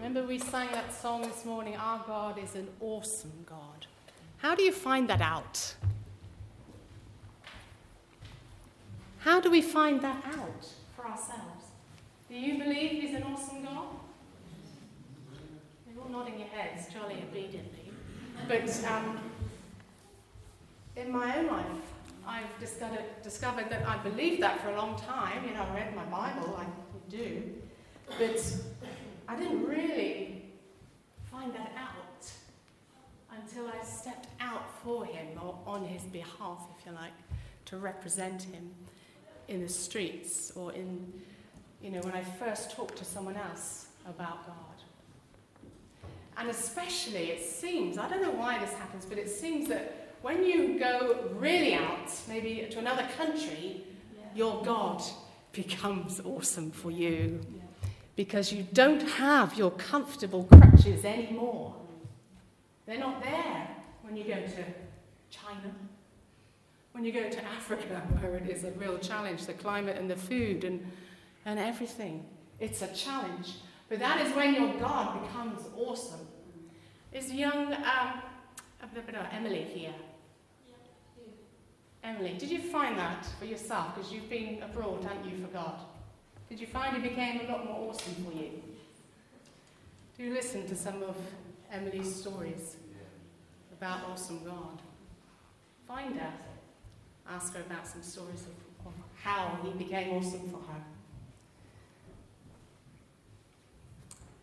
Remember, we sang that song this morning Our God is an awesome God. How do you find that out? How do we find that out for ourselves? Do you believe He's an awesome God? You're all nodding your heads jolly obediently. But um, in my own life, I've discovered, discovered that I believed that for a long time. You know, I read my Bible, I do. But I didn't really find that out until I stepped out for him or on his behalf, if you like, to represent him in the streets or in, you know, when I first talked to someone else about God. And especially, it seems, I don't know why this happens, but it seems that when you go really out, maybe to another country, yeah. your God becomes awesome for you. Yeah. Because you don't have your comfortable crutches anymore. They're not there when you go to China, when you go to Africa, where it is a real challenge the climate and the food and, and everything. It's a challenge. But that is when your God becomes awesome. Is young um, Emily here? Emily, did you find that for yourself? Because you've been abroad, haven't you, for God? Did you find it became a lot more awesome for you? Do listen to some of Emily's stories about awesome God. Find her. Ask her about some stories of, of how he became awesome for her.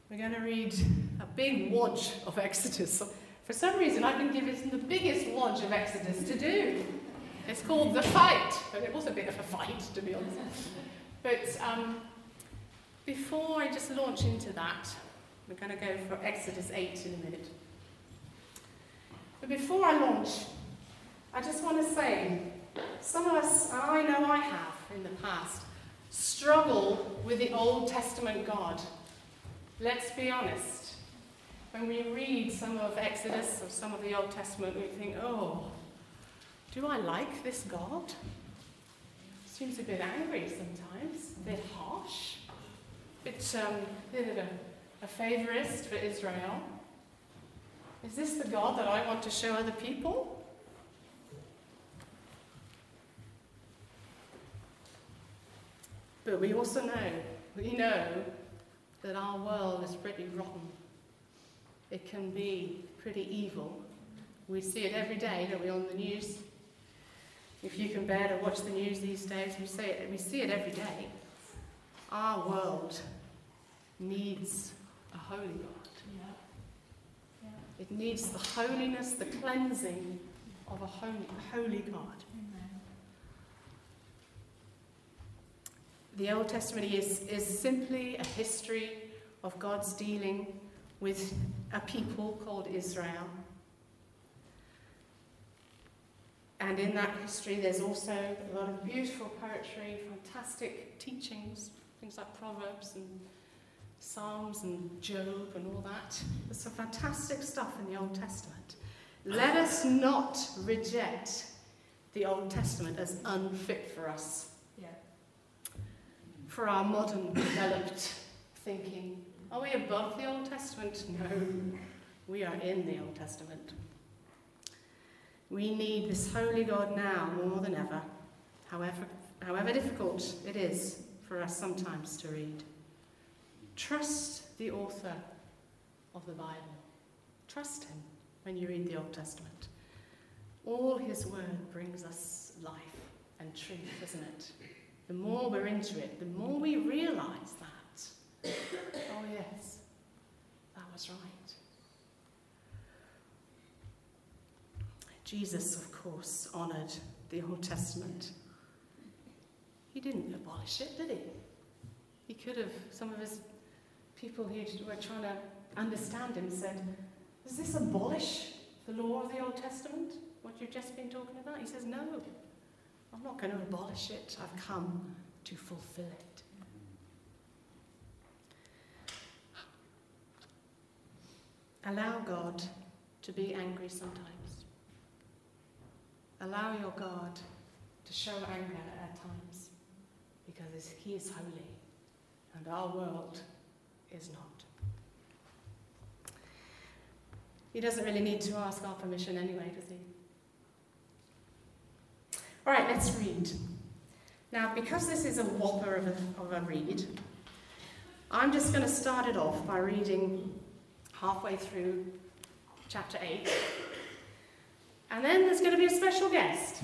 We're going to read a big watch of Exodus. For some reason, I've been given the biggest watch of Exodus to do. It's called The Fight, and it was a bit of a fight, to be honest. But um, before I just launch into that, we're going to go for Exodus 8 in a minute. But before I launch, I just want to say some of us, and I know I have in the past, struggle with the Old Testament God. Let's be honest. When we read some of Exodus or some of the Old Testament, we think, oh, do I like this God? Seems a bit angry sometimes, a bit harsh, a bit, um, a, a favorist for Israel. Is this the God that I want to show other people? But we also know, we know that our world is pretty rotten. It can be pretty evil. We see it every day, don't we, on the news? If you can bear to watch the news these days, we see it, we see it every day. Our world needs a holy God. Yeah. Yeah. It needs the holiness, the cleansing of a holy, holy God. Amen. The Old Testament is, is simply a history of God's dealing with a people called Israel And in that history, there's also a lot of beautiful poetry, fantastic teachings, things like Proverbs and Psalms and Job and all that. There's some fantastic stuff in the Old Testament. Let us not reject the Old Testament as unfit for us. Yeah. For our modern developed thinking. Are we above the Old Testament? No. We are in the Old Testament. We need this holy God now more than ever, however, however difficult it is for us sometimes to read. Trust the author of the Bible. Trust him when you read the Old Testament. All his word brings us life and truth, isn't it? The more we're into it, the more we realize that. Oh, yes, that was right. Jesus, of course, honoured the Old Testament. He didn't abolish it, did he? He could have, some of his people who were trying to understand him said, Does this abolish the law of the Old Testament? What you've just been talking about? He says, No, I'm not going to abolish it. I've come to fulfill it. Allow God to be angry sometimes. Allow your God to show anger at times because He is holy and our world is not. he doesn't really need to ask our permission anyway, does he? All right, let's read. Now, because this is a whopper of a, of a read, I'm just going to start it off by reading halfway through chapter 8. And then there's going to be a special guest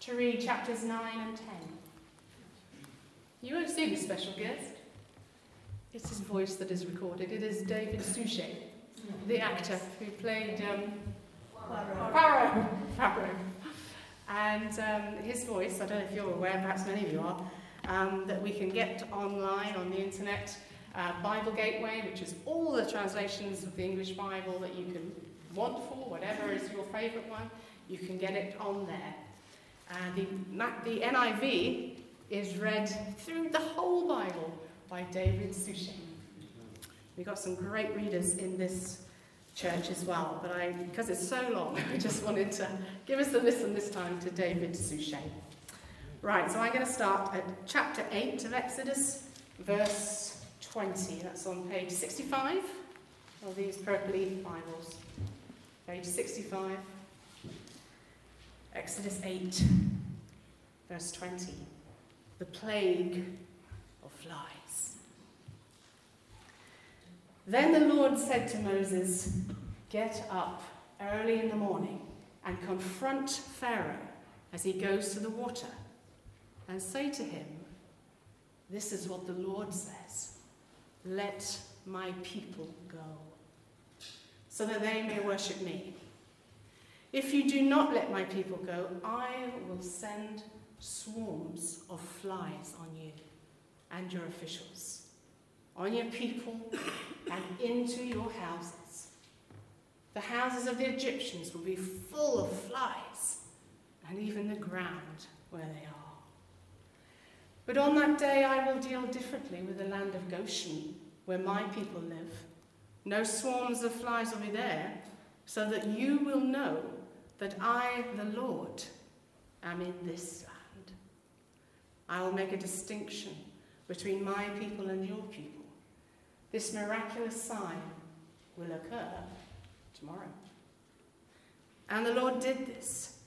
to read chapters 9 and 10. You won't see the special guest. It's his voice that is recorded. It is David Suchet, the actor who played um. Poirot. And um, his voice, I don't know if you're aware, perhaps many of you are, um, that we can get online on the internet. Uh, Bible Gateway, which is all the translations of the English Bible that you can for, whatever is your favourite one, you can get it on there. Uh, the, the NIV is read through the whole Bible by David Suchet. We've got some great readers in this church as well, but I, because it's so long, I just wanted to give us a listen this time to David Suchet. Right, so I'm going to start at chapter 8 of Exodus, verse 20. That's on page 65 of these purpley Bibles. Page 65, Exodus 8, verse 20. The plague of flies. Then the Lord said to Moses, Get up early in the morning and confront Pharaoh as he goes to the water, and say to him, This is what the Lord says Let my people go, so that they may worship me. If you do not let my people go, I will send swarms of flies on you and your officials, on your people, and into your houses. The houses of the Egyptians will be full of flies, and even the ground where they are. But on that day I will deal differently with the land of Goshen, where my people live. No swarms of flies will be there, so that you will know that I, the Lord, am in this land. I will make a distinction between my people and your people. This miraculous sign will occur tomorrow. And the Lord did this.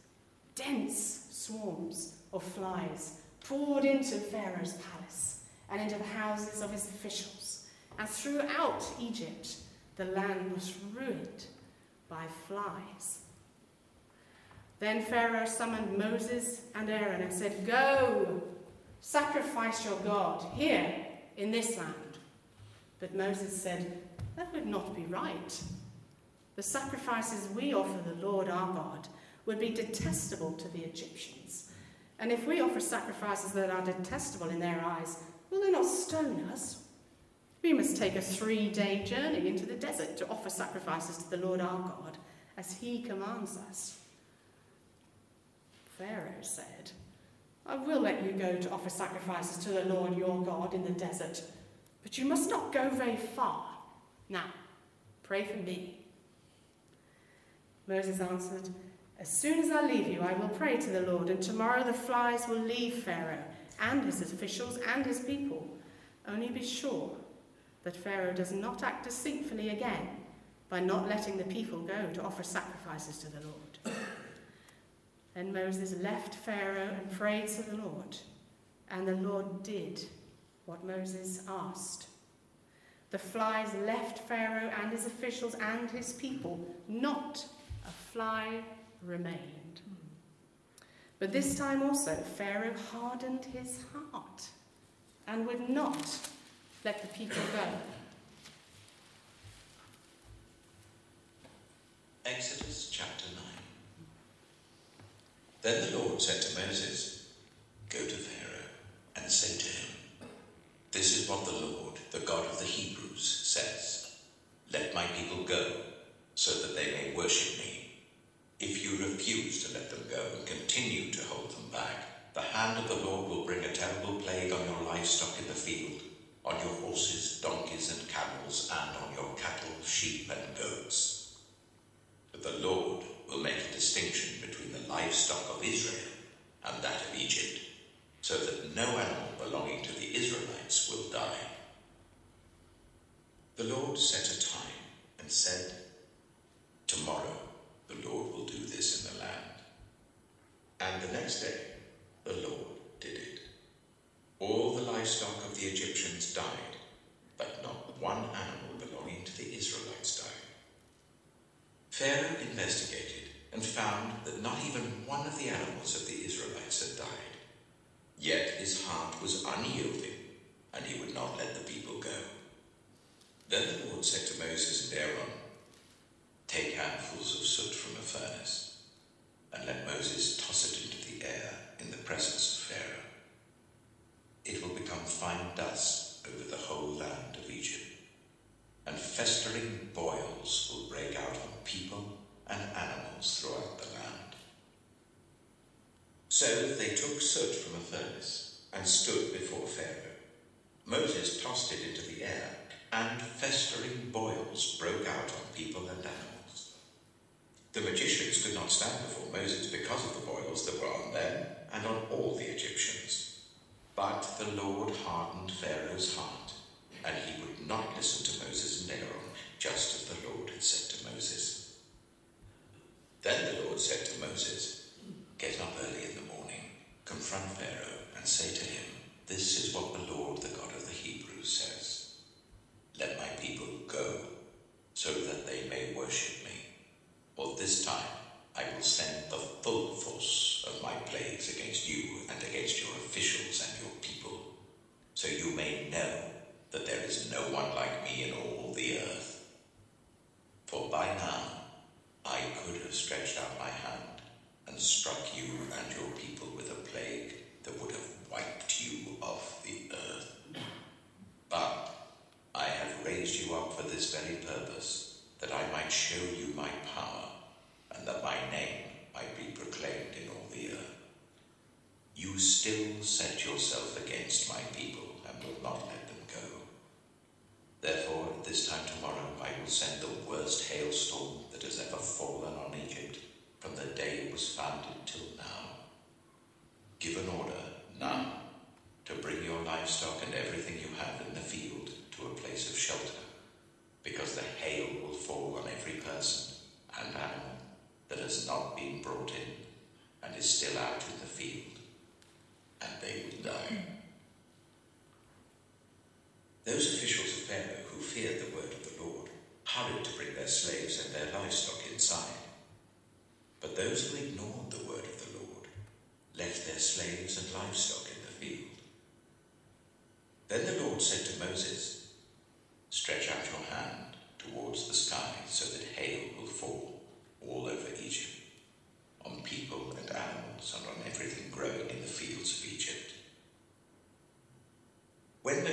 Dense swarms of flies poured into Pharaoh's palace and into the houses of his officials. And throughout Egypt, the land was ruined by flies. Then Pharaoh summoned Moses and Aaron and said, Go, sacrifice your God here in this land. But Moses said, That would not be right. The sacrifices we offer the Lord our God would be detestable to the Egyptians. And if we offer sacrifices that are detestable in their eyes, will they not stone us? We must take a three day journey into the desert to offer sacrifices to the Lord our God, as he commands us. Pharaoh said, I will let you go to offer sacrifices to the Lord your God in the desert, but you must not go very far. Now, pray for me. Moses answered, As soon as I leave you, I will pray to the Lord, and tomorrow the flies will leave Pharaoh and his officials and his people. Only be sure that Pharaoh does not act deceitfully again by not letting the people go to offer sacrifices to the Lord. Then Moses left Pharaoh and prayed to the Lord, and the Lord did what Moses asked. The flies left Pharaoh and his officials and his people. Not a fly remained. But this time also, Pharaoh hardened his heart and would not let the people go. Exodus chapter 9. Then the Lord said to Moses, Go to Pharaoh and say to him, This is what the Lord, the God of the Hebrews, says Let my people go, so that they may worship me. If you refuse to let them go and continue to hold them back, the hand of the Lord will bring a terrible plague on your livestock in the field, on your horses, donkeys, and camels, and on your cattle, sheep, and goats. But the Lord will make a distinction between the livestock of Israel and that of Egypt, so that no animal belonging to the Israelites will die. The Lord set a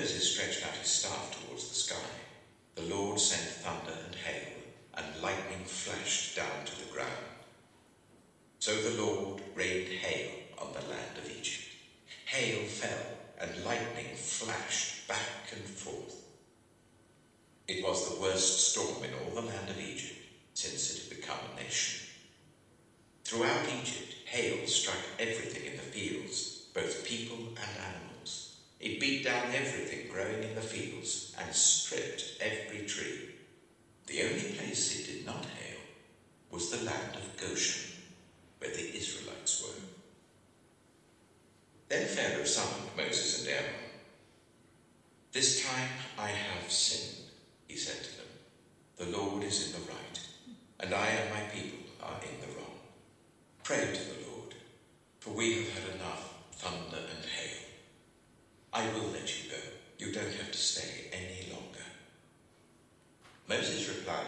Moses stretched out his staff towards the sky, the Lord sent thunder and hail, and lightning flashed down to the ground. So the Lord rained hail on the land of Egypt. Hail fell, and lightning flashed back and forth. It was the worst storm in all the land of Egypt since it had become a nation. Throughout Egypt, hail struck everything in the fields, both people and animals. It beat down everything growing in the fields and stripped every tree. The only place it did not hail was the land of Goshen, where the Israelites were. Then Pharaoh summoned Moses and Aaron. This time I have sinned, he said to them. The Lord is in the right, and I and my people are in the wrong. Pray to the Lord, for we have had enough thunder and hail. I will let you go. You don't have to stay any longer. Moses replied,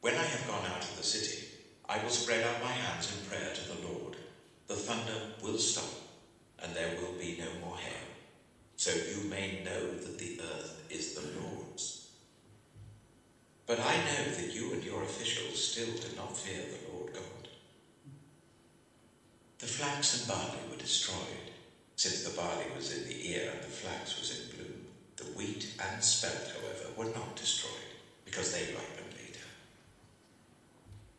When I have gone out of the city, I will spread out my hands in prayer to the Lord. The thunder will stop, and there will be no more hail, so you may know that the earth is the Lord's. But I know that you and your officials still do not fear the Lord God. The flax and barley were destroyed, since the barley was in the ear and the flax was in bloom. The wheat and spelt, however, were not destroyed, because they ripened later.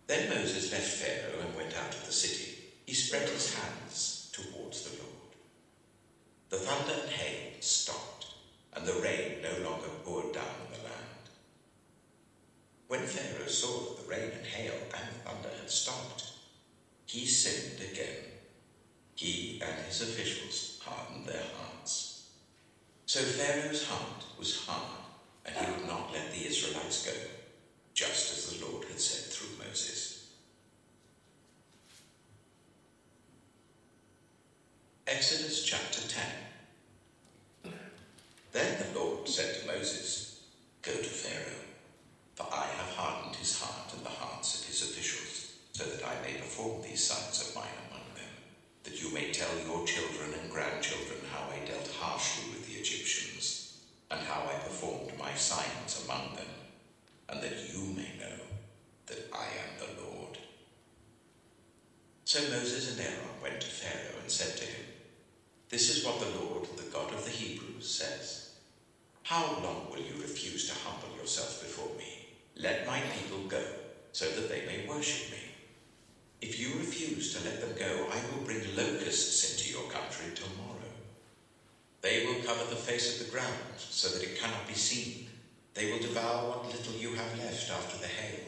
Then Moses left Pharaoh and went out of the city. He spread his hands towards the Lord. The thunder and hail stopped, and the rain no longer poured down on the land. When Pharaoh saw that the rain and hail and thunder had stopped, he sinned again. He and his officials hardened their hearts. So Pharaoh's heart was hard, and he would not let the Israelites go, just as the Lord had said through Moses. Exodus chapter 10. Then the Lord said to Moses, Go to Pharaoh for I have hardened his heart and the hearts of his officials, so that I may perform these signs of mine among them, that you may tell your children and grandchildren how I dealt harshly with the Egyptians, and how I performed my signs among them, and that you may know that I am the Lord. So Moses and Aaron went to Pharaoh and said to him, This is what the Lord, the God of the Hebrews, says. How long will you refuse to humble yourself before me? Let my people go, so that they may worship me. If you refuse to let them go, I will bring locusts into your country tomorrow. They will cover the face of the ground, so that it cannot be seen. They will devour what little you have left after the hail,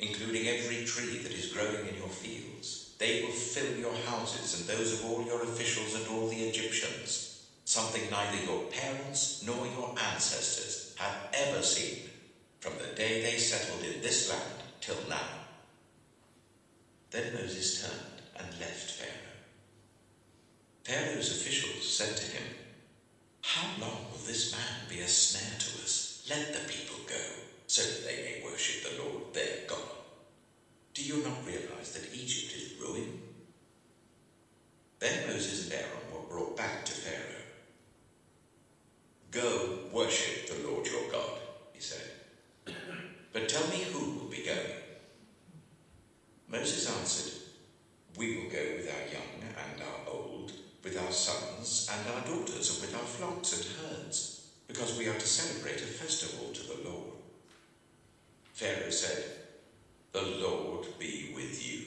including every tree that is growing in your fields. They will fill your houses and those of all your officials and all the Egyptians, something neither your parents nor your ancestors have ever seen from the day they settled in this land till now. Then Moses turned and left Pharaoh. Pharaoh's officials said to him, How long will this man be a snare to us? Let the people go, so that they may worship the Lord their God. Do you not realize that Egypt is ruined? Then Moses and Aaron were brought back to Pharaoh. Go worship the Lord your God, he said. But tell me who will be going. Moses answered, We will go with our young and our old, with our sons and our daughters, and with our flocks and herds, because we are to celebrate a festival to the Lord. Pharaoh said, The Lord be with you,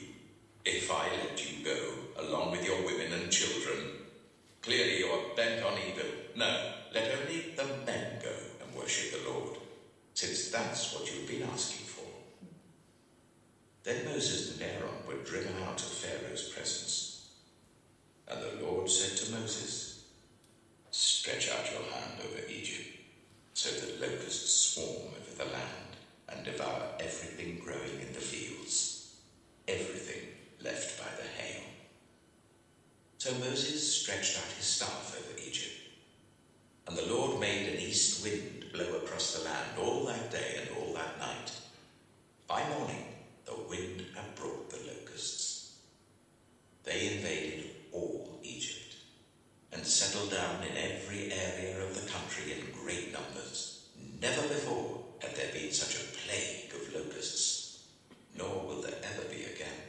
if I let you go, along with your women and children. Clearly you are bent on evil. No, let only the men go and worship the Lord since that's what you've been asking for. Then Moses and Aaron were driven out of Pharaoh's presence. And the Lord said to Moses, Stretch out your hand over Egypt, so that locusts swarm over the land and devour everything growing in the fields, everything left by the hail. So Moses stretched out his staff over Egypt, and the Lord made an east wind blow across the land all that day and all that night. By morning, the wind had brought the locusts. They invaded all Egypt and settled down in every area of the country in great numbers. Never before had there been such a plague of locusts, nor will there ever be again.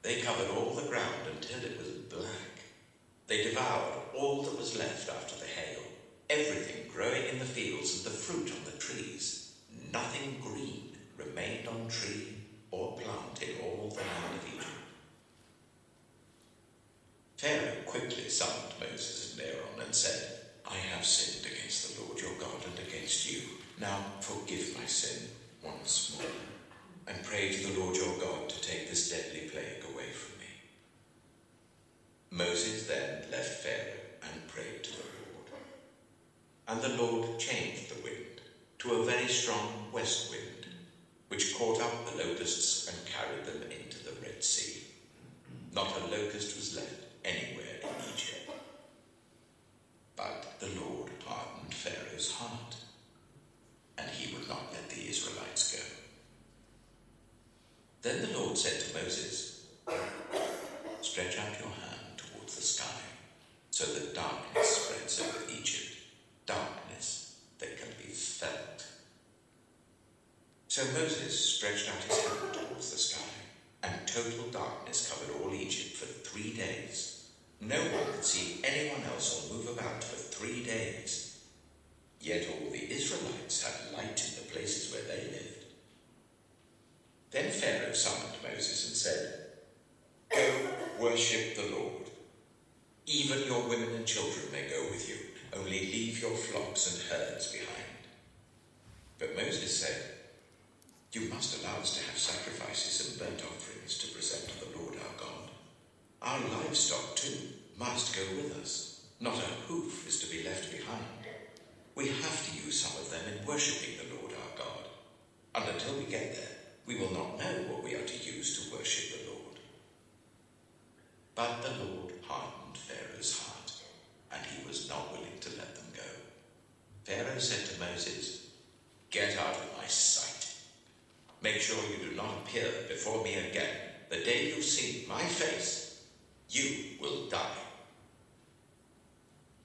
They covered all the ground until it was black. They devoured all that was left after the hail everything growing in the fields and the fruit on the trees. Nothing green remained on tree or plant in all the land of Egypt. Pharaoh quickly summoned Moses and Aaron and said, I have sinned against the Lord your God and against you. Now forgive my sin once more, and pray to the Lord your God to take this deadly plague away from me. Moses then left Pharaoh and prayed to the Lord. And the Lord changed the wind to a very strong west wind, which caught up the locusts and carried them into the Red Sea. Not a locust was left anywhere in Egypt. But the Lord hardened Pharaoh's heart, and he would not let the Israelites go. Then the Lord said to Moses, Stretch out your hand towards the sky, so that darkness spreads over Egypt darkness that can be felt. So Moses stretched out his hand towards the sky, and total darkness covered all Egypt for three days. No one could see anyone else or move about for Yet all the Israelites had light in the places where they lived. Then Pharaoh summoned Moses and said, Go worship the Lord. Even your women and children may go with you. Only leave your flocks and herds behind. But Moses said, You must allow us to have sacrifices and burnt offerings to present to the Lord our God. Our livestock, too, must go with us. Not a hoof is to be left behind. We have to use some of them in worshipping the Lord our God. And until we get there, we will not know what we are to use to worship the Lord. But the Lord hardened Pharaoh's heart, and he was not willing to let them go. Pharaoh said to Moses, Get out of my sight. Make sure you do not appear before me again. The day you see my face, you will die.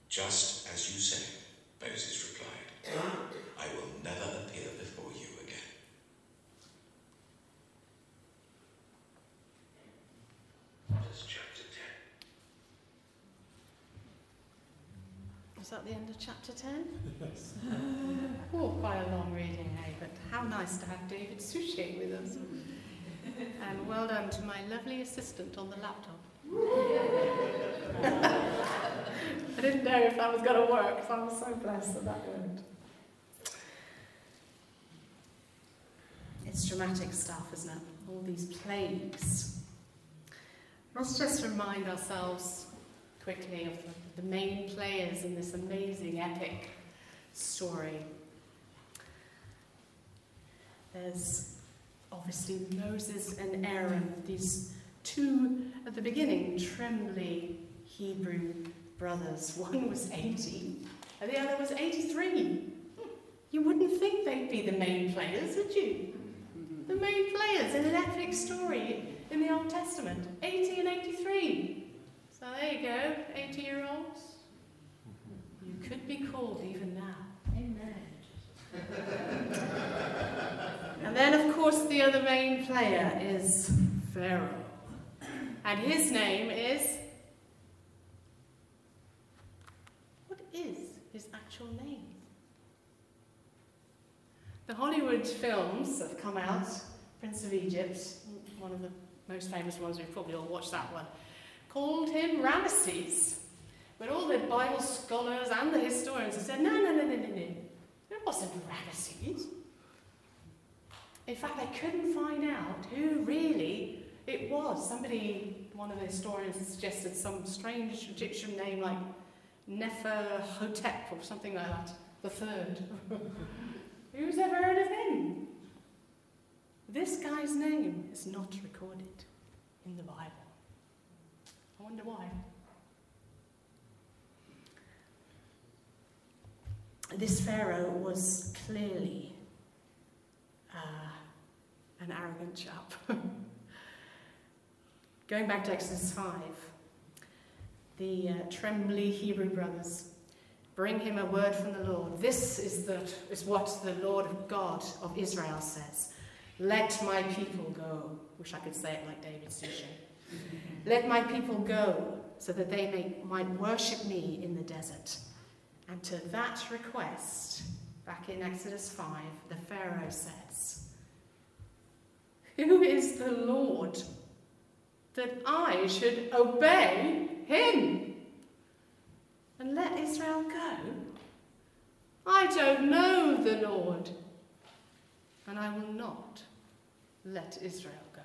Just as you say, Moses replied, I will never appear before you again. That's chapter 10. Is that the end of chapter 10? oh, quite a long reading, eh? But how nice to have David Suchet with us. and well done to my lovely assistant on the laptop. I didn't know if that was going to work, so I was so blessed that that worked. It's dramatic stuff, isn't it? All these plagues. Let's just remind ourselves quickly of the, the main players in this amazing epic story. There's obviously Moses and Aaron, these two at the beginning trembly Hebrew brothers. One was 80 and the other was 83. You wouldn't think they'd be the main players, would you? The main players in an epic story in the Old Testament 80 and 83. So there you go, 80 year olds. You could be called even now. Amen. and then, of course, the other main player is Pharaoh. And his name is. What is his actual name? The Hollywood films that have come out, Prince of Egypt, one of the most famous ones, we've probably all watched that one, called him Ramesses. But all the Bible scholars and the historians have said, no, no, no, no, no, no. It wasn't Ramesses. In fact, they couldn't find out who really it was. Somebody, one of the historians suggested some strange Egyptian name like Neferhotep or something like that, the third. Who's ever heard of him? This guy's name is not recorded in the Bible. I wonder why. This Pharaoh was clearly uh, an arrogant chap. Going back to Exodus 5, the uh, trembly Hebrew brothers bring him a word from the Lord. This is, the, is what the Lord God of Israel says. Let my people go. Wish I could say it like David Suchet. Let my people go so that they may, might worship me in the desert. And to that request, back in Exodus 5, the Pharaoh says, Who is the Lord that I should obey him and let Israel go? I don't know the Lord, and I will not let Israel go.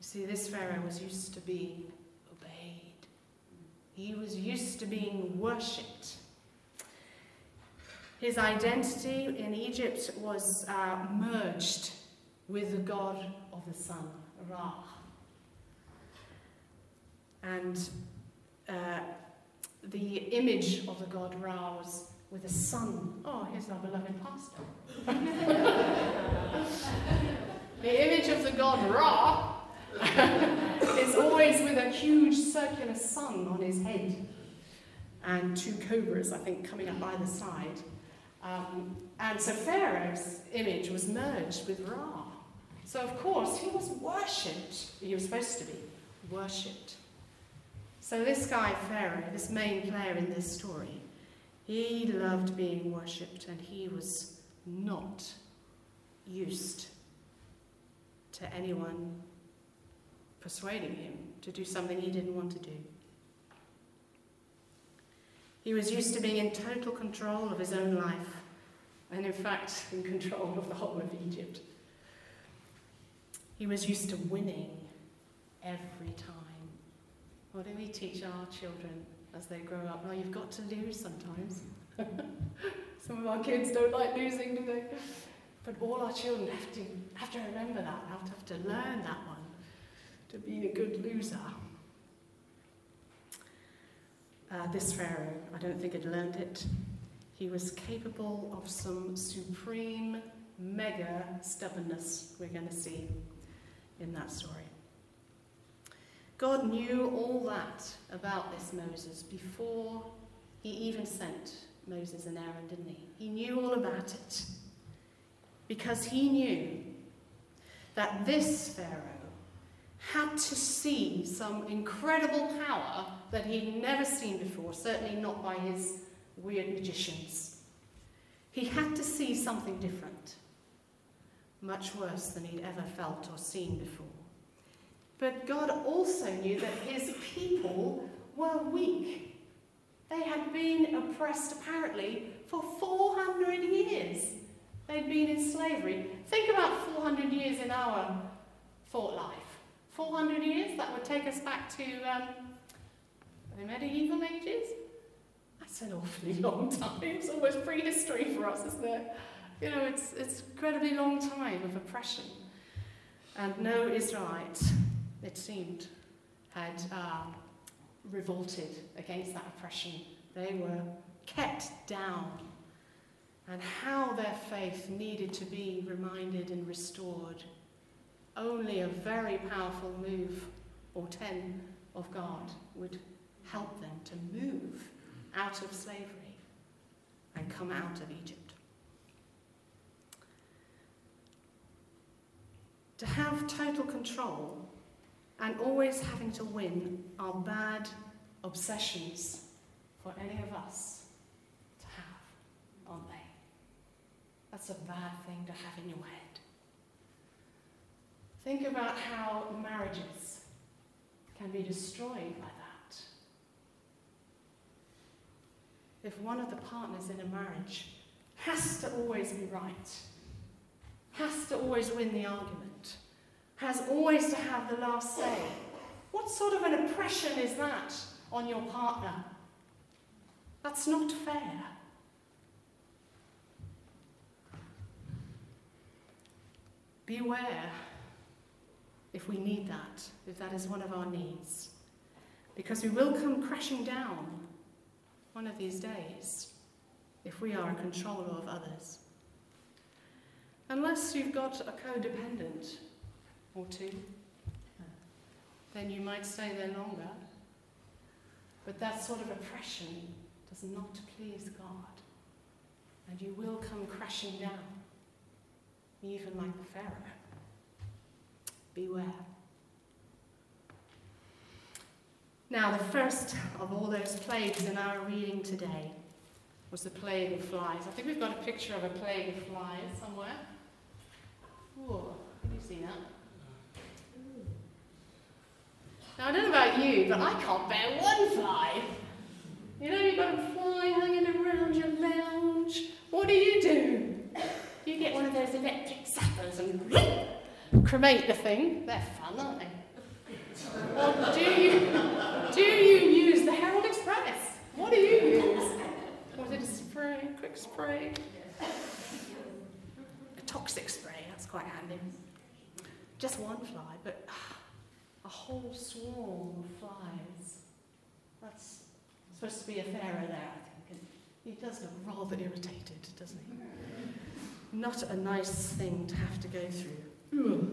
You see, this Pharaoh was used to being obeyed, he was used to being worshipped. His identity in Egypt was uh, merged with the god of the sun, Ra. And uh, the image of the god Ra was with a sun. Oh, here's our beloved pastor. the image of the god Ra is always with a huge circular sun on his head and two cobras, I think, coming up either side. Um, and so Pharaoh's image was merged with Ra. So, of course, he was worshipped. He was supposed to be worshipped. So, this guy, Pharaoh, this main player in this story, he loved being worshipped and he was not used to anyone persuading him to do something he didn't want to do. He was used to being in total control of his own life and in fact in control of the whole of Egypt. He was used to winning every time. What do we teach our children as they grow up? Well, you've got to lose sometimes. Some of our kids don't like losing, do they? But all our children have to have to remember that, have to, have to learn that one, to be a good loser. Uh, this Pharaoh, I don't think had learned it. He was capable of some supreme, mega stubbornness we're going to see in that story. God knew all that about this Moses before he even sent Moses and Aaron, didn't he? He knew all about it because he knew that this Pharaoh had to see some incredible power that he'd never seen before, certainly not by his weird magicians. He had to see something different, much worse than he'd ever felt or seen before. But God also knew that his people were weak. They had been oppressed, apparently, for 400 years. They'd been in slavery. Think about 400 years in our thought life. 400 years, that would take us back to um, the medieval ages. That's an awfully long time. It's almost prehistory for us, isn't it? You know, it's, it's incredibly long time of oppression. And no Israelite, it seemed, had uh, revolted against that oppression. They were kept down. And how their faith needed to be reminded and restored only a very powerful move or ten of God would help them to move out of slavery and come out of Egypt. To have total control and always having to win are bad obsessions for any of us to have, aren't they? That's a bad thing to have in your head. Think about how marriages can be destroyed by that. If one of the partners in a marriage has to always be right, has to always win the argument, has always to have the last say, what sort of an oppression is that on your partner? That's not fair. Beware if we need that, if that is one of our needs. Because we will come crashing down one of these days if we are a controller of others. Unless you've got a codependent or two, then you might stay there longer. But that sort of oppression does not please God. And you will come crashing down, even like the Pharaoh beware. Now, the first of all those plagues in our reading today was the plague of flies. I think we've got a picture of a plague of flies somewhere. Can you see that? Now, I don't know about you, but I can't bear one fly. You know, you've got a fly hanging around your lounge. What do you do? You get one of those electric zappers and whoop, cremate the thing. They're fun, aren't they? or do you, do you use the Herald Express? What do you use? Was it a spray, quick spray? A toxic spray, that's quite handy. Just one fly, but ah. A whole swarm of flies. That's supposed to be a pharaoh there, I think. And he does look rather irritated, doesn't he? Not a nice thing to have to go through. Hmm.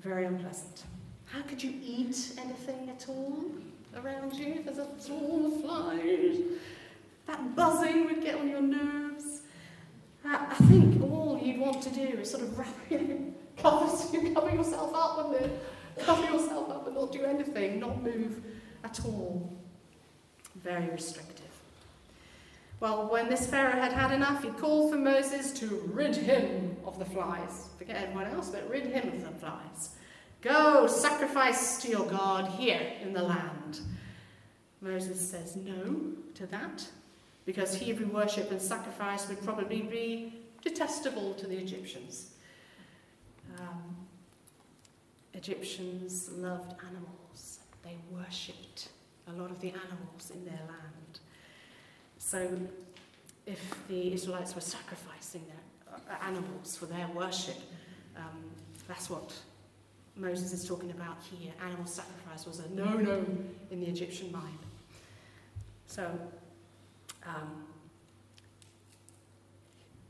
Very unpleasant. How could you eat anything at all around you? If there's a swarm of flies. That buzzing would get on your nerves. I think all you'd want to do is sort of wrap you, cover, cover yourself up and then cover yourself up and not do anything, not move at all. Very restrictive. Well, when this Pharaoh had had enough, he called for Moses to rid him of the flies. Forget everyone else, but rid him of the flies. Go, sacrifice to your God here in the land. Moses says no to that because Hebrew worship and sacrifice would probably be detestable to the Egyptians. Um, Egyptians loved animals, they worshipped a lot of the animals in their land. So, if the Israelites were sacrificing their uh, animals for their worship, um, that's what Moses is talking about here. Animal sacrifice was a no no in the Egyptian mind. So, um,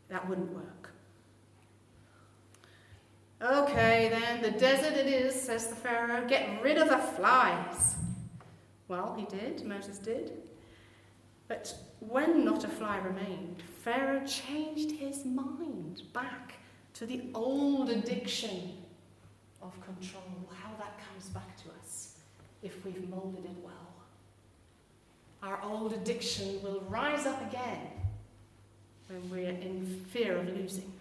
that wouldn't work. Okay, then, the desert it is, says the Pharaoh. Get rid of the flies. Well, he did, Moses did. But when not a fly remained, Pharaoh changed his mind back to the old addiction of control, how that comes back to us if we've moulded it well. Our old addiction will rise up again when we're in fear of losing.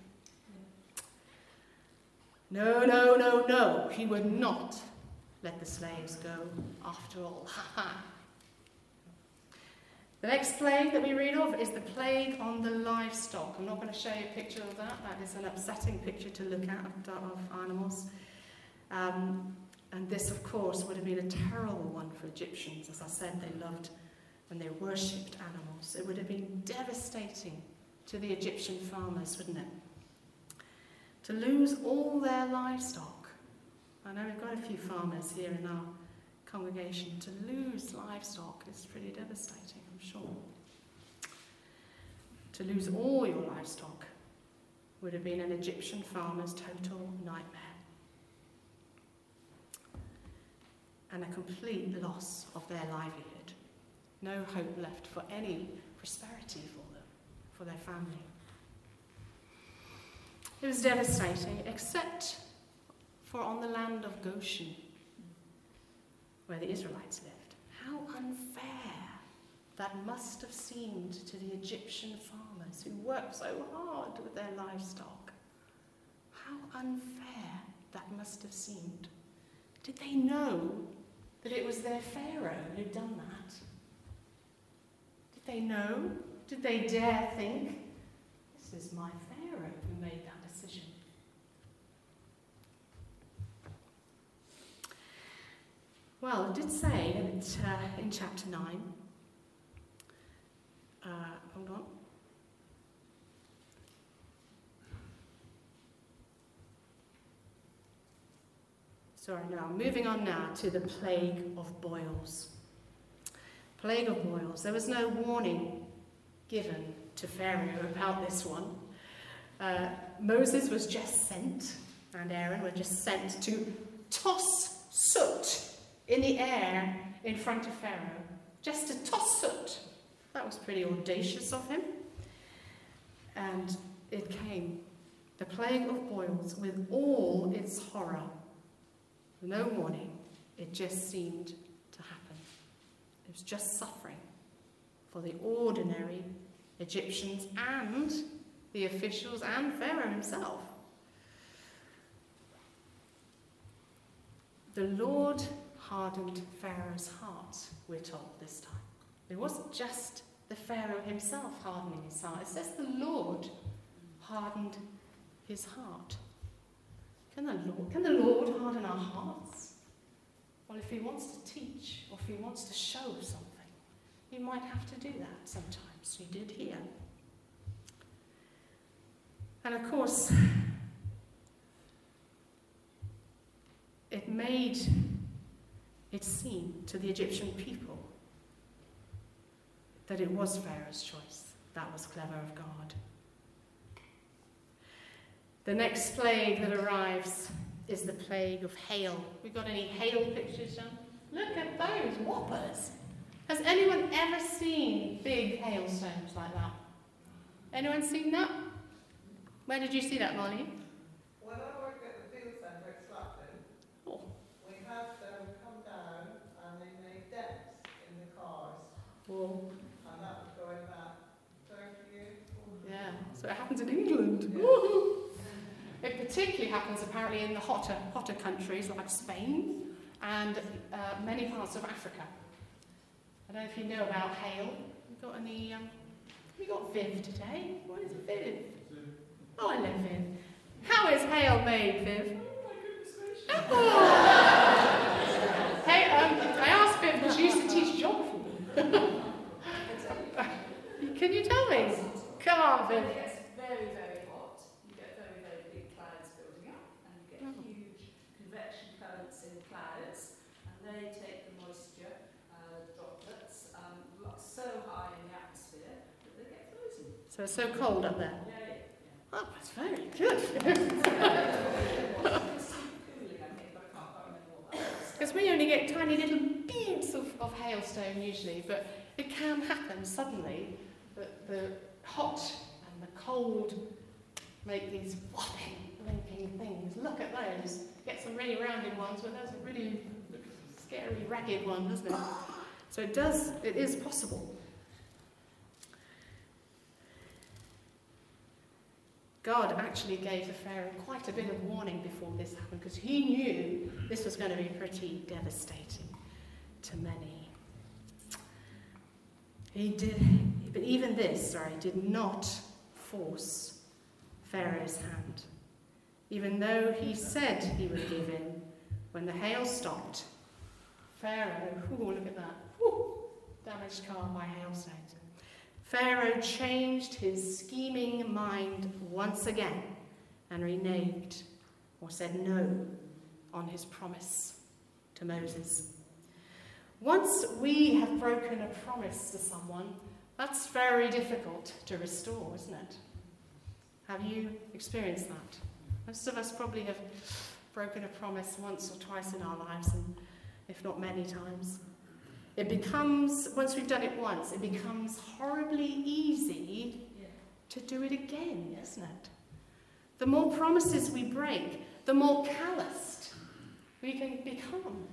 No, no, no, no, he would not let the slaves go after all. The next plague that we read of is the plague on the livestock. I'm not going to show you a picture of that. That is an upsetting picture to look at of, of animals. Um, and this, of course, would have been a terrible one for Egyptians. As I said, they loved and they worshipped animals. It would have been devastating to the Egyptian farmers, wouldn't it? To lose all their livestock. I know we've got a few farmers here in our congregation. To lose livestock is pretty devastating, I'm sure. To lose all your livestock would have been an Egyptian farmer's total nightmare. And a complete loss of their livelihood. No hope left for any prosperity for them, for their family. It was devastating, except for on the land of Goshen, where the Israelites lived. How unfair that must have seemed to the Egyptian farmers who worked so hard with their livestock. How unfair that must have seemed. Did they know that it was their Pharaoh who'd done that? Did they know? Did they dare think, this is my Pharaoh who made that decision? Well, it did say that, uh, in chapter 9, uh, hold on. Sorry, now, moving on now to the plague of boils. Plague of boils. There was no warning given to Pharaoh about this one. Uh, Moses was just sent, and Aaron were just sent to toss soot in the air in front of Pharaoh, just to toss soot. That was pretty audacious of him. And it came, the plague of boils, with all its horror. No warning, it just seemed to happen. It was just suffering for the ordinary Egyptians and the officials and Pharaoh himself. The Lord hardened Pharaoh's heart, we're told this time. It wasn't just the Pharaoh himself hardening his heart, it says the Lord hardened his heart. Can the Lord, can the Lord harden our hearts? Well, if he wants to teach or if he wants to show something, he might have to do that sometimes. He did here. And of course, it made it seemed to the Egyptian people that it was Pharaoh's choice. That was clever of God. The next plague that arrives is the plague of hail. We got any hail pictures, John? Look at those whoppers. Has anyone ever seen big hailstones like that? Anyone seen that? Where did you see that, Molly? When I worked at the field centre at Slapton, Oh. we had them come down and they made dents in the cars. Whoa. And that was going back 30 years, Yeah, so it happens in England. Yeah. It particularly happens apparently in the hotter, hotter countries like Spain and uh, many parts of Africa. I don't know if you know about hail. You got any um, We got Viv today. What is Viv? Oh, hello, Viv. How is hail made, Viv? Oh. hey, um, I asked Viv because she used to teach geography. Can you tell me? Come on, Viv. It gets very, very hot. You get very, very big clouds building up, and you get Oh. huge convection currents in clouds, and they take the moisture uh, droplets um, so high in the atmosphere that they get frozen. So it's so cold up there. Yeah. Oh, that's very good. It's super cooling, I think, but I can't quite remember what that was. Because we only get tiny little beads of, of hailstone usually, but it can happen suddenly that the hot and the cold make these whopping, blinking things. Look at those. Get some really rounded ones, but there's a really scary, ragged one, doesn't it? So it does, it is possible. God actually gave the Pharaoh quite a bit of warning before this happened because he knew this was going to be pretty devastating to many. He did, but even this, sorry, did not force Pharaoh's hand. Even though he said he would give in, when the hail stopped, Pharaoh, ooh, look at that, ooh, damaged car by hailstones. Pharaoh changed his scheming mind once again and reneged or said no on his promise to Moses. Once we have broken a promise to someone, that's very difficult to restore, isn't it? Have you experienced that? Most of us probably have broken a promise once or twice in our lives, and if not many times. It becomes, once we've done it once, it becomes horribly easy to do it again, isn't it? The more promises we break, the more calloused we can become.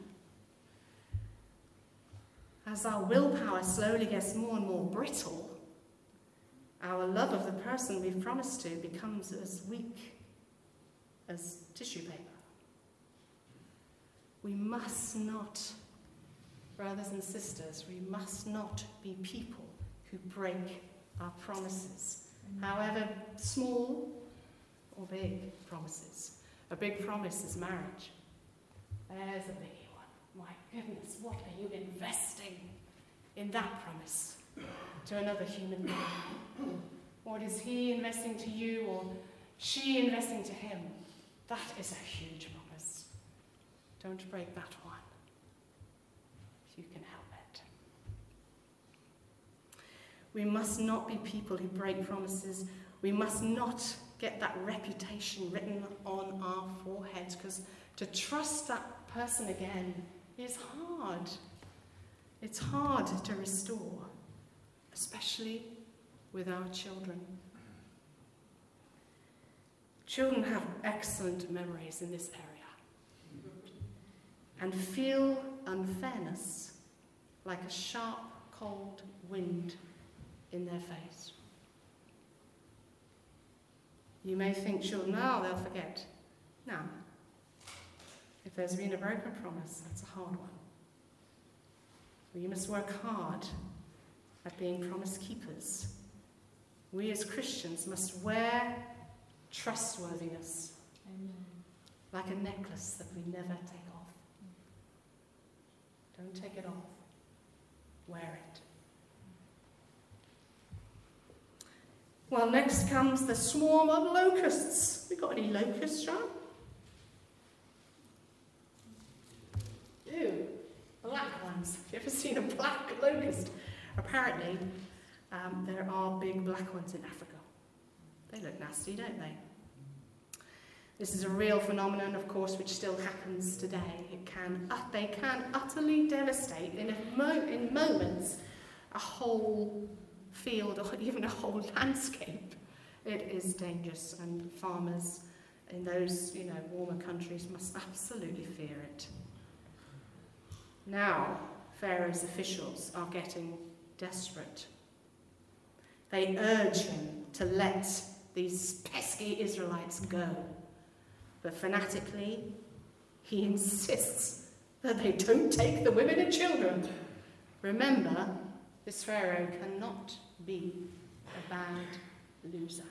As our willpower slowly gets more and more brittle, our love of the person we've promised to becomes as weak as tissue paper. We must not, brothers and sisters, we must not be people who break our promises, however small or big promises. A big promise is marriage. There's a. My goodness, what are you investing in that promise to another human being? What is he investing to you or she investing to him? That is a huge promise. Don't break that one if you can help it. We must not be people who break promises. We must not get that reputation written on our foreheads because to trust that person again is hard. It's hard to restore, especially with our children. Children have excellent memories in this area and feel unfairness like a sharp, cold wind in their face. You may think, sure, now they'll forget. No. If there's been a broken promise, that's a hard one. We must work hard at being promise keepers. We as Christians must wear trustworthiness like a necklace that we never take off. Don't take it off. Wear it. Well, next comes the swarm of locusts. We got any locusts, John? Ew, black ones. Have you ever seen a black locust? Apparently, um, there are big black ones in Africa. They look nasty, don't they? This is a real phenomenon, of course, which still happens today. It can, uh, they can utterly devastate in, mo- in moments a whole field or even a whole landscape. It is dangerous, and farmers in those you know warmer countries must absolutely fear it. Now, Pharaoh's officials are getting desperate. They urge him to let these pesky Israelites go. But fanatically, he insists that they don't take the women and children. Remember, this Pharaoh cannot be a bad loser.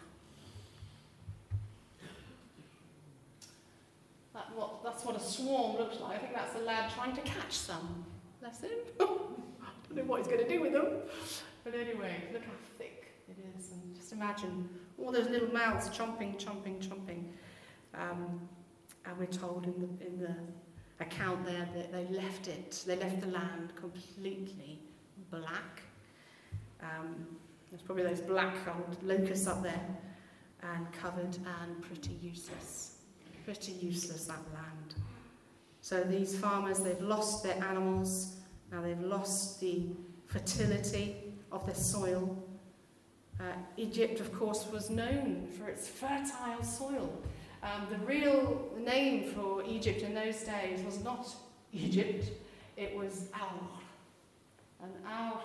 What, that's what a swarm looks like. I think that's a lad trying to catch some. Bless him. I don't know what he's going to do with them. But anyway, look how thick it is. And just imagine all those little mouths chomping, chomping, chomping. Um, and we're told in the, in the account there that they left it, they left the land completely black. Um, there's probably those black old locusts up there and covered and pretty useless. Pretty useless, that land. So these farmers, they've lost their animals, now they've lost the fertility of their soil. Uh, Egypt, of course, was known for its fertile soil. Um, the real name for Egypt in those days was not Egypt, it was Aur. And Aur,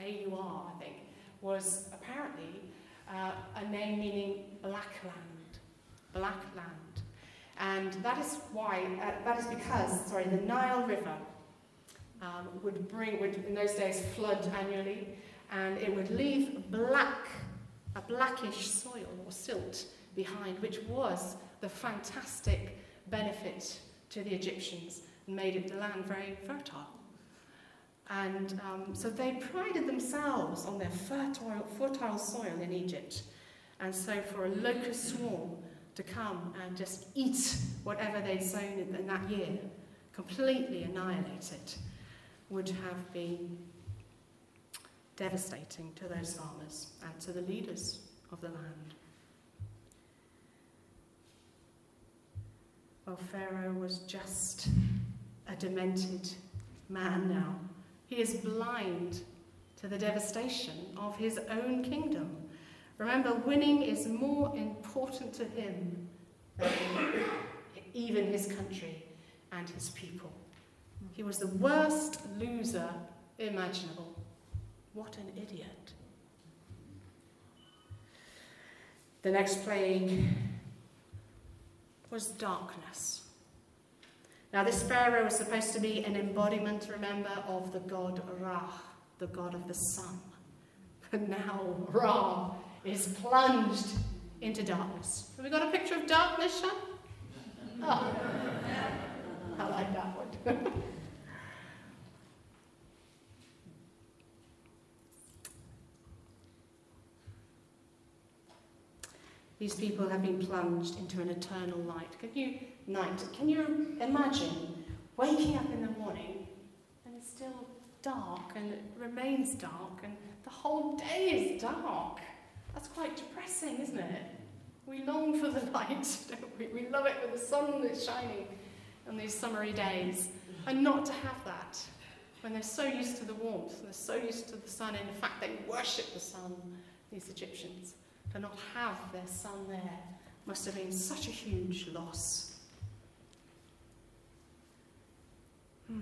A-U-R, I think, was apparently uh, a name meaning black land. Black land. And that is why, uh, that is because, sorry, the Nile River um, would bring, would in those days flood annually, and it would leave black, a blackish soil or silt behind, which was the fantastic benefit to the Egyptians and made the land very fertile. And um, so they prided themselves on their fertile, fertile soil in Egypt. And so for a locust swarm to come and just eat whatever they'd sown in, that year, completely annihilate it, would have been devastating to those farmers and to the leaders of the land. Well, Pharaoh was just a demented man now. He is blind to the devastation of his own kingdom. Remember, winning is more important to him than even his country and his people. He was the worst loser imaginable. What an idiot. The next plague was darkness. Now, this Pharaoh was supposed to be an embodiment, remember, of the god Ra, the god of the sun. But now Ra is plunged into darkness. Have we got a picture of darkness, Sean? Oh, I like that one. These people have been plunged into an eternal light. Can you night? Can you imagine waking up in the morning and it's still dark and it remains dark and the whole day is dark? That's quite depressing, isn't it? We long for the light, don't we? We love it when the sun is shining on these summery days. And not to have that when they're so used to the warmth, and they're so used to the sun. In fact, they worship the sun, these Egyptians. To not have their sun there must have been such a huge loss. Hmm.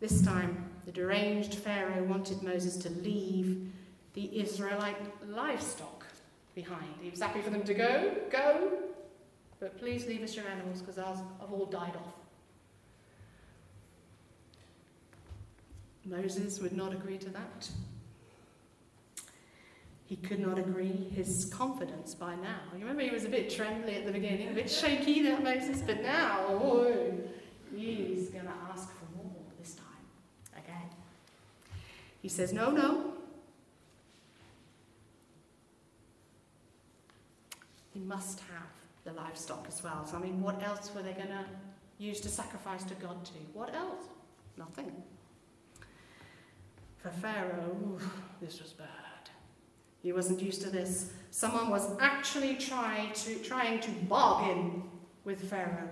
This time, the deranged Pharaoh wanted Moses to leave the Israelite livestock behind. He was happy for them to go, go, but please leave us your animals because ours have all died off. Moses would not agree to that. He could not agree his confidence by now. You remember he was a bit trembly at the beginning, a bit shaky, that Moses, but now, oh, he's going to ask for more this time, again. He says, No, no. He must have the livestock as well. So, I mean, what else were they going to use to sacrifice to God to? What else? Nothing. For Pharaoh, this was bad. He wasn't used to this. Someone was actually to, trying to bargain with Pharaoh.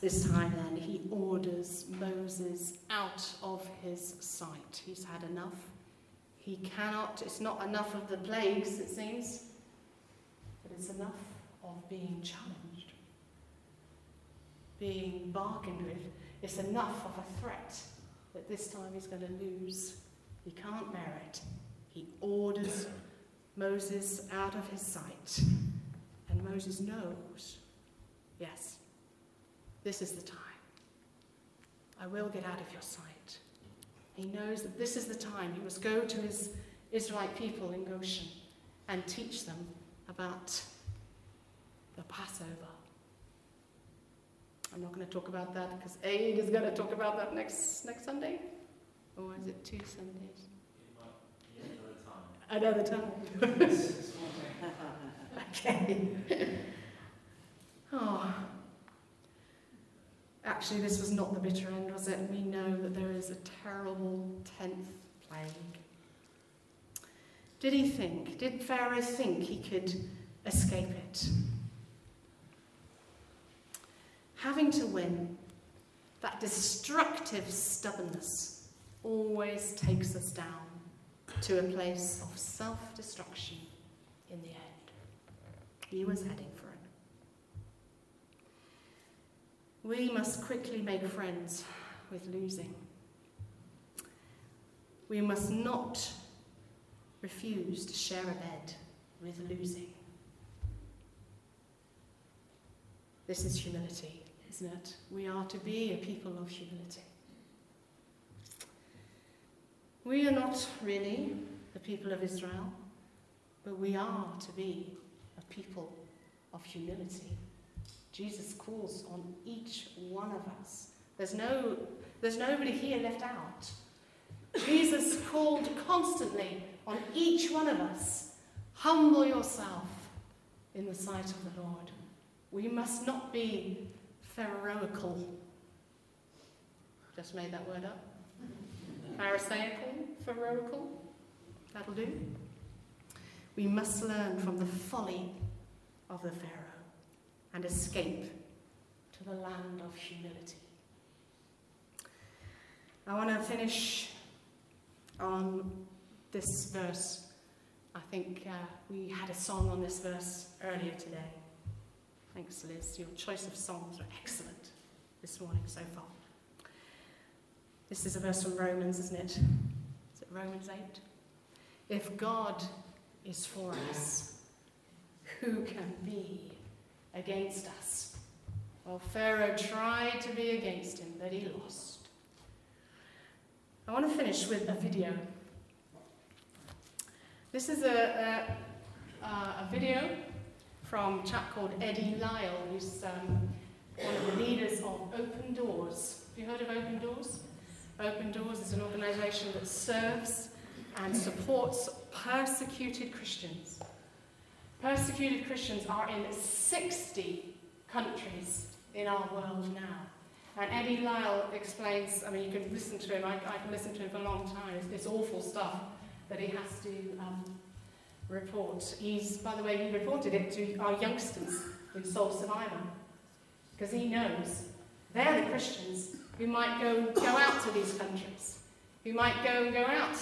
This time, then, he orders Moses out of his sight. He's had enough. He cannot, it's not enough of the plagues, it seems, but it's enough of being challenged, being bargained with. It's enough of a threat that this time he's going to lose. He can't bear it. He orders Moses out of his sight. And Moses knows yes, this is the time. I will get out of your sight. He knows that this is the time he must go to his Israelite people in Goshen and teach them about the Passover. I'm not going to talk about that because Aid is going to talk about that next next Sunday. Or is it two Sundays? Another time. okay. Oh. Actually, this was not the bitter end, was it? We know that there is a terrible tenth plague. Did he think, did Pharaoh think he could escape it? Having to win, that destructive stubbornness always takes us down to a place of self destruction in the end. He was heading for it. We must quickly make friends with losing. We must not refuse to share a bed with losing. This is humility, isn't it? We are to be a people of humility. We are not really the people of Israel, but we are to be a people of humility. Jesus calls on each one of us. There's, no, there's nobody here left out. Jesus called constantly on each one of us humble yourself in the sight of the Lord. We must not be Pharaohical. Just made that word up. Pharisaical, Pharaohical. That'll do. We must learn from the folly of the Pharaoh and escape to the land of humility. I want to finish on this verse. I think uh, we had a song on this verse earlier today. Thanks, Liz. Your choice of songs are excellent this morning so far. This is a verse from Romans, isn't it? Is it Romans 8? If God is for us, who can be against us? Well, Pharaoh tried to be against him, but he lost. I want to finish with a video. This is a, a, a video from a chap called Eddie Lyle, who's um, one of the leaders of Open Doors. Have you heard of Open Doors? Open Doors is an organisation that serves and supports persecuted Christians. Persecuted Christians are in 60 countries in our world now. And Eddie Lyle explains, I mean, you can listen to him, I, I can listen to him for a long time. It's, it's awful stuff that he has to um, report. He's, by the way, he reported it to our youngsters with Soul Survivor, because he knows they're the Christians who might go, go out to these countries, who might go and go out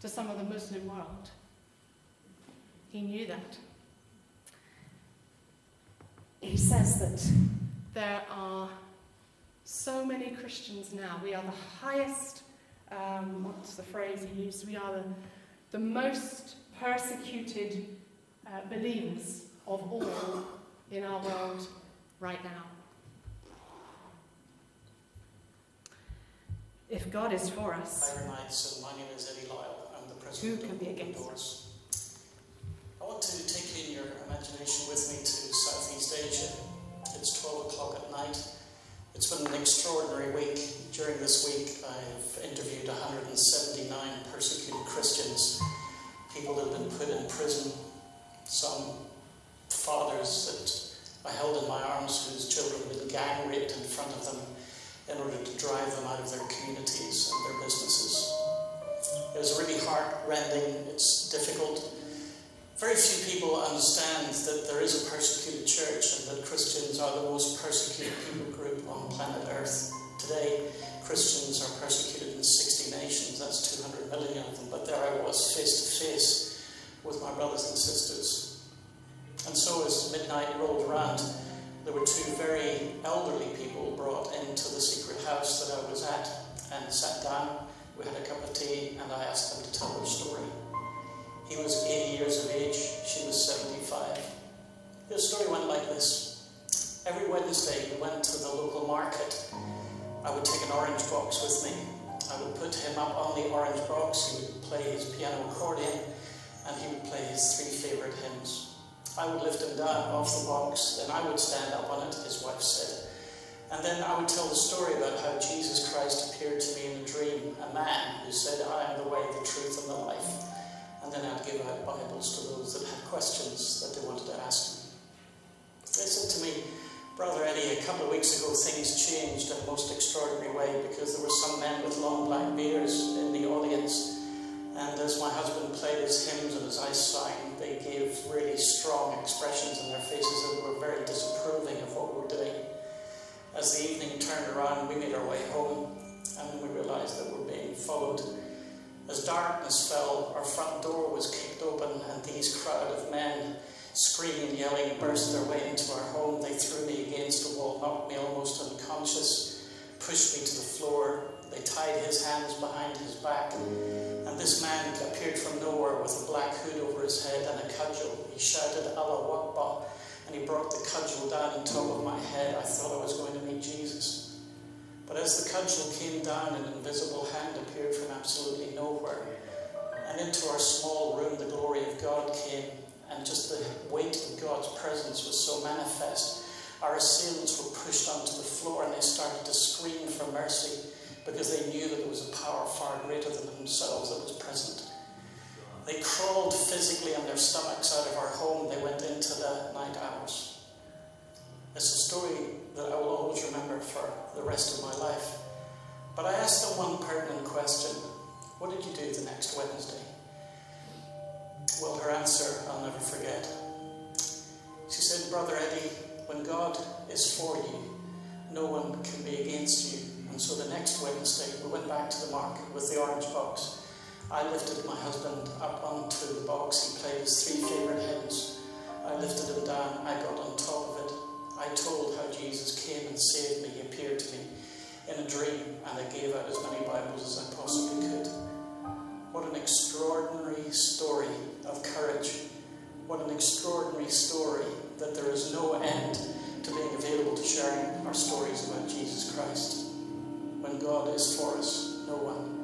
to some of the Muslim world. He knew that. He says that there are so many Christians now. We are the highest, um, what's the phrase he used? We are the, the most persecuted uh, believers of all in our world right now. If God is for us, Hi, Ryan. So my name is Eddie Lyle. I'm the president Who can be Open against Doors. Want to take you in your imagination with me to Southeast Asia. It's 12 o'clock at night. It's been an extraordinary week. During this week, I've interviewed 179 persecuted Christians, people that have been put in prison, some fathers that I held in my arms whose children had been gang raped in front of them in order to drive them out of their communities and their businesses. It was really heart-rending, it's difficult. Very few people understand that there is a persecuted church and that Christians are the most persecuted people group on planet Earth. Today, Christians are persecuted in 60 nations, that's 200 million of them, but there I was face to face with my brothers and sisters. And so as midnight rolled around, there were two very elderly people brought into the secret house that I was at and sat down. We had a cup of tea and I asked them to tell their story. He was 80 years of age, she was 75. The story went like this. Every Wednesday he went to the local market. I would take an orange box with me I would put him up on the orange box, he would play his piano accordion, and he would play his three favourite hymns. I would lift him down off the box, then I would stand up on it, his wife said. And then I would tell the story about how Jesus Christ appeared to me in a dream, a man who said, I am the way, the truth, and the life. And then I'd give out Bibles to those that had questions that they wanted to ask me. They said to me, Brother Eddie, a couple of weeks ago things changed in a most extraordinary way because there were some men with long black beards in the audience. And as my husband played his hymns and as I sang, they gave really strong expressions in their faces and were very disapproving of what we were doing. As the evening turned around, we made our way home and we realized that we we're being followed. As darkness fell, our front door was kicked open and these crowd of men screaming, yelling, burst their way into our home. They threw me against a wall, knocked me almost unconscious, pushed me to the floor. They tied his hands behind his back. And this man appeared from nowhere with a black hood over his head and a cudgel. He shouted, Allah Akbar, and he brought the cudgel down on top of my head. I thought I was going to meet Jesus. But as the cudgel came down, an invisible hand appeared from absolutely nowhere. And into our small room, the glory of God came and just the weight of God's presence was so manifest. Our assailants were pushed onto the floor and they started to scream for mercy because they knew that there was a power far greater than themselves that was present. They crawled physically on their stomachs out of our home. They went into the night hours. It's a story that I will always remember for the rest of my life. But I asked them one pertinent question What did you do the next Wednesday? Well, her answer I'll never forget. She said, Brother Eddie, when God is for you, no one can be against you. And so the next Wednesday, we went back to the market with the orange box. I lifted my husband up onto the box. He played his three favourite hymns. I lifted him down. I got on top of. I told how Jesus came and saved me. He appeared to me in a dream, and I gave out as many Bibles as I possibly could. What an extraordinary story of courage. What an extraordinary story that there is no end to being available to sharing our stories about Jesus Christ. When God is for us, no one